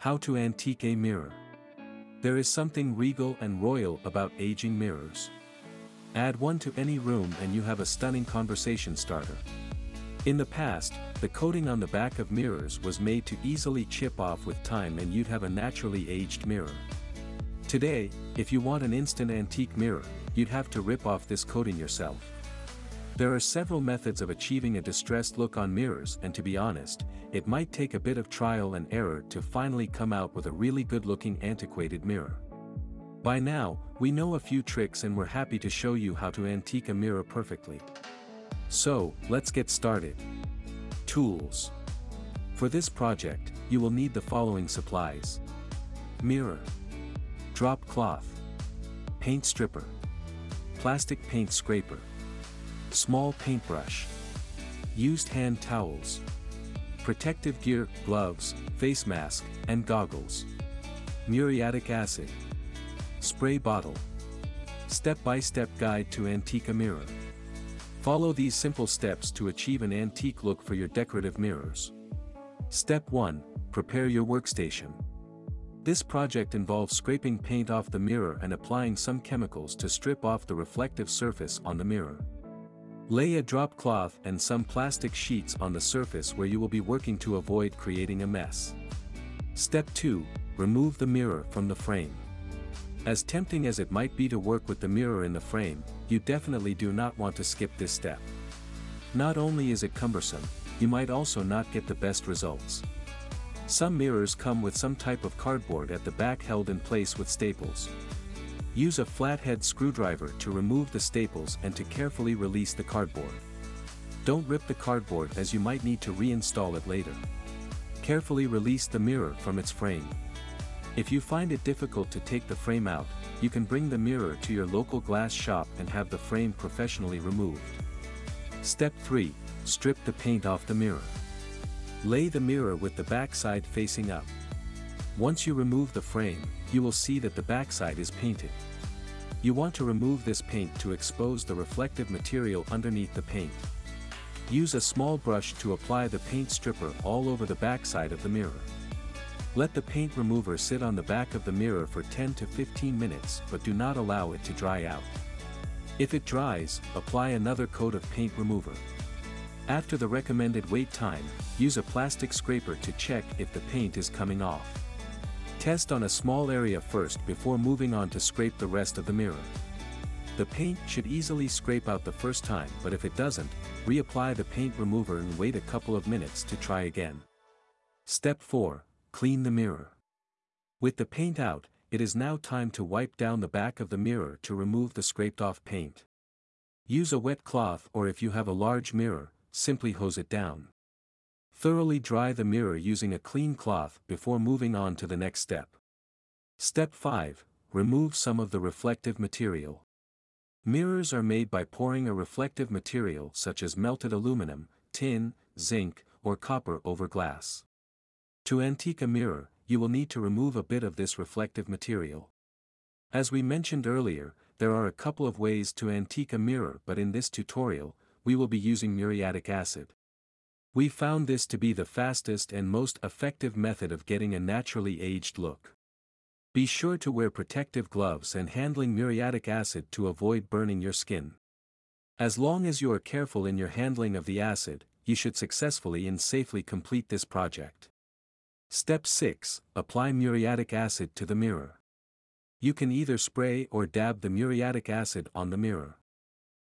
How to antique a mirror. There is something regal and royal about aging mirrors. Add one to any room and you have a stunning conversation starter. In the past, the coating on the back of mirrors was made to easily chip off with time and you'd have a naturally aged mirror. Today, if you want an instant antique mirror, you'd have to rip off this coating yourself. There are several methods of achieving a distressed look on mirrors and to be honest, it might take a bit of trial and error to finally come out with a really good looking antiquated mirror. By now, we know a few tricks and we're happy to show you how to antique a mirror perfectly. So, let's get started. Tools. For this project, you will need the following supplies. Mirror. Drop cloth. Paint stripper. Plastic paint scraper. Small paintbrush. Used hand towels. Protective gear, gloves, face mask, and goggles. Muriatic acid. Spray bottle. Step-by-step -step guide to antique a mirror. Follow these simple steps to achieve an antique look for your decorative mirrors. Step 1, prepare your workstation. This project involves scraping paint off the mirror and applying some chemicals to strip off the reflective surface on the mirror. Lay a drop cloth and some plastic sheets on the surface where you will be working to avoid creating a mess. Step 2, remove the mirror from the frame. As tempting as it might be to work with the mirror in the frame, you definitely do not want to skip this step. Not only is it cumbersome, you might also not get the best results. Some mirrors come with some type of cardboard at the back held in place with staples, Use a flathead screwdriver to remove the staples and to carefully release the cardboard. Don't rip the cardboard as you might need to reinstall it later. Carefully release the mirror from its frame. If you find it difficult to take the frame out, you can bring the mirror to your local glass shop and have the frame professionally removed. Step 3. Strip the paint off the mirror. Lay the mirror with the backside facing up. Once you remove the frame, you will see that the backside is painted. You want to remove this paint to expose the reflective material underneath the paint. Use a small brush to apply the paint stripper all over the backside of the mirror. Let the paint remover sit on the back of the mirror for 10 to 15 minutes but do not allow it to dry out. If it dries, apply another coat of paint remover. After the recommended wait time, use a plastic scraper to check if the paint is coming off. Test on a small area first before moving on to scrape the rest of the mirror. The paint should easily scrape out the first time but if it doesn't, reapply the paint remover and wait a couple of minutes to try again. Step 4. Clean the mirror. With the paint out, it is now time to wipe down the back of the mirror to remove the scraped off paint. Use a wet cloth or if you have a large mirror, simply hose it down. Thoroughly dry the mirror using a clean cloth before moving on to the next step. Step 5. Remove some of the reflective material. Mirrors are made by pouring a reflective material such as melted aluminum, tin, zinc, or copper over glass. To antique a mirror, you will need to remove a bit of this reflective material. As we mentioned earlier, there are a couple of ways to antique a mirror but in this tutorial, we will be using muriatic acid. We found this to be the fastest and most effective method of getting a naturally aged look. Be sure to wear protective gloves and handling muriatic acid to avoid burning your skin. As long as you are careful in your handling of the acid, you should successfully and safely complete this project. Step 6. Apply muriatic acid to the mirror. You can either spray or dab the muriatic acid on the mirror.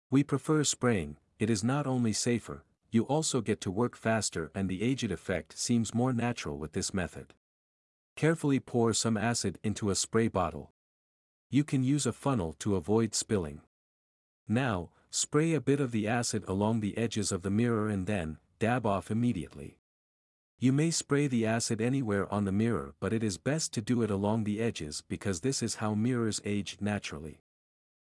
We prefer spraying, it is not only safer, you also get to work faster and the aged effect seems more natural with this method. Carefully pour some acid into a spray bottle. You can use a funnel to avoid spilling. Now, spray a bit of the acid along the edges of the mirror and then, dab off immediately. You may spray the acid anywhere on the mirror but it is best to do it along the edges because this is how mirrors age naturally.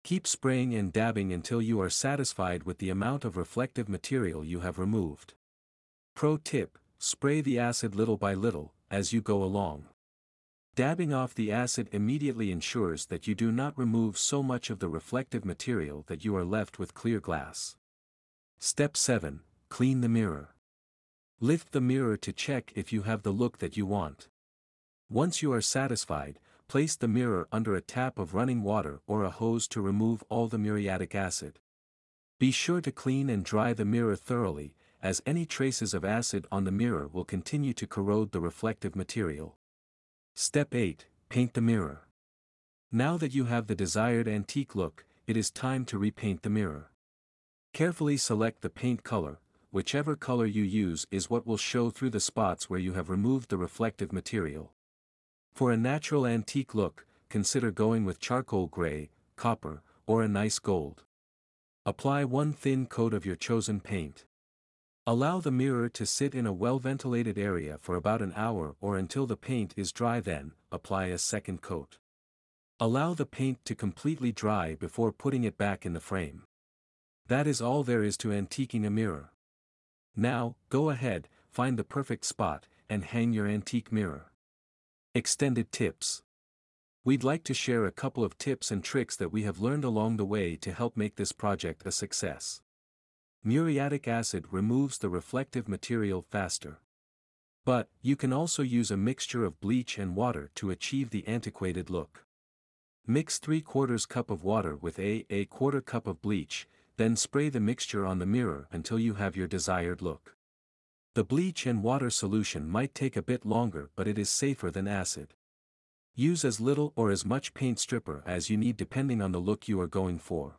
Keep spraying and dabbing until you are satisfied with the amount of reflective material you have removed. Pro tip, spray the acid little by little, as you go along. Dabbing off the acid immediately ensures that you do not remove so much of the reflective material that you are left with clear glass. Step 7. Clean the mirror. Lift the mirror to check if you have the look that you want. Once you are satisfied, place the mirror under a tap of running water or a hose to remove all the muriatic acid. Be sure to clean and dry the mirror thoroughly, as any traces of acid on the mirror will continue to corrode the reflective material. Step 8 Paint the mirror. Now that you have the desired antique look, it is time to repaint the mirror. Carefully select the paint color, whichever color you use is what will show through the spots where you have removed the reflective material. For a natural antique look, consider going with charcoal gray, copper, or a nice gold. Apply one thin coat of your chosen paint. Allow the mirror to sit in a well-ventilated area for about an hour or until the paint is dry then, apply a second coat. Allow the paint to completely dry before putting it back in the frame. That is all there is to antiquing a mirror. Now, go ahead, find the perfect spot, and hang your antique mirror. Extended Tips We'd like to share a couple of tips and tricks that we have learned along the way to help make this project a success. Muriatic acid removes the reflective material faster. But, you can also use a mixture of bleach and water to achieve the antiquated look. Mix 3 quarters cup of water with a, a quarter cup of bleach, then spray the mixture on the mirror until you have your desired look. The bleach and water solution might take a bit longer but it is safer than acid. Use as little or as much paint stripper as you need depending on the look you are going for.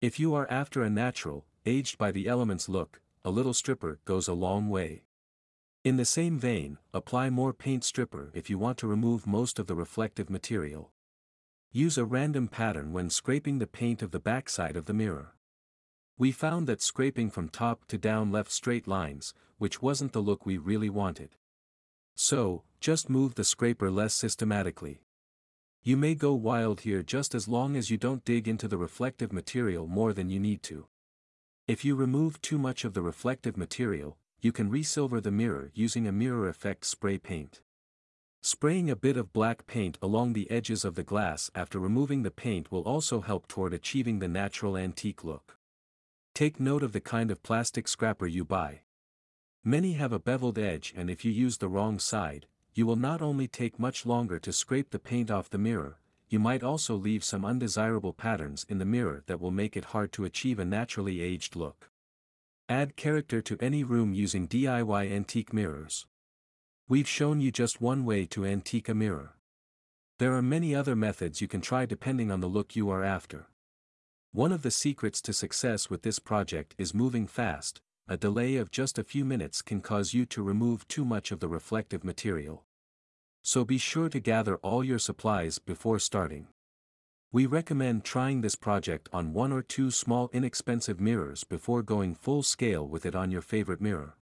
If you are after a natural, aged by the elements look, a little stripper goes a long way. In the same vein, apply more paint stripper if you want to remove most of the reflective material. Use a random pattern when scraping the paint of the backside of the mirror. We found that scraping from top to down left straight lines, which wasn't the look we really wanted. So, just move the scraper less systematically. You may go wild here just as long as you don't dig into the reflective material more than you need to. If you remove too much of the reflective material, you can resilver the mirror using a mirror effect spray paint. Spraying a bit of black paint along the edges of the glass after removing the paint will also help toward achieving the natural antique look. Take note of the kind of plastic scraper you buy. Many have a beveled edge and if you use the wrong side, you will not only take much longer to scrape the paint off the mirror, you might also leave some undesirable patterns in the mirror that will make it hard to achieve a naturally aged look. Add character to any room using DIY antique mirrors. We've shown you just one way to antique a mirror. There are many other methods you can try depending on the look you are after. One of the secrets to success with this project is moving fast, a delay of just a few minutes can cause you to remove too much of the reflective material so be sure to gather all your supplies before starting. We recommend trying this project on one or two small inexpensive mirrors before going full scale with it on your favorite mirror.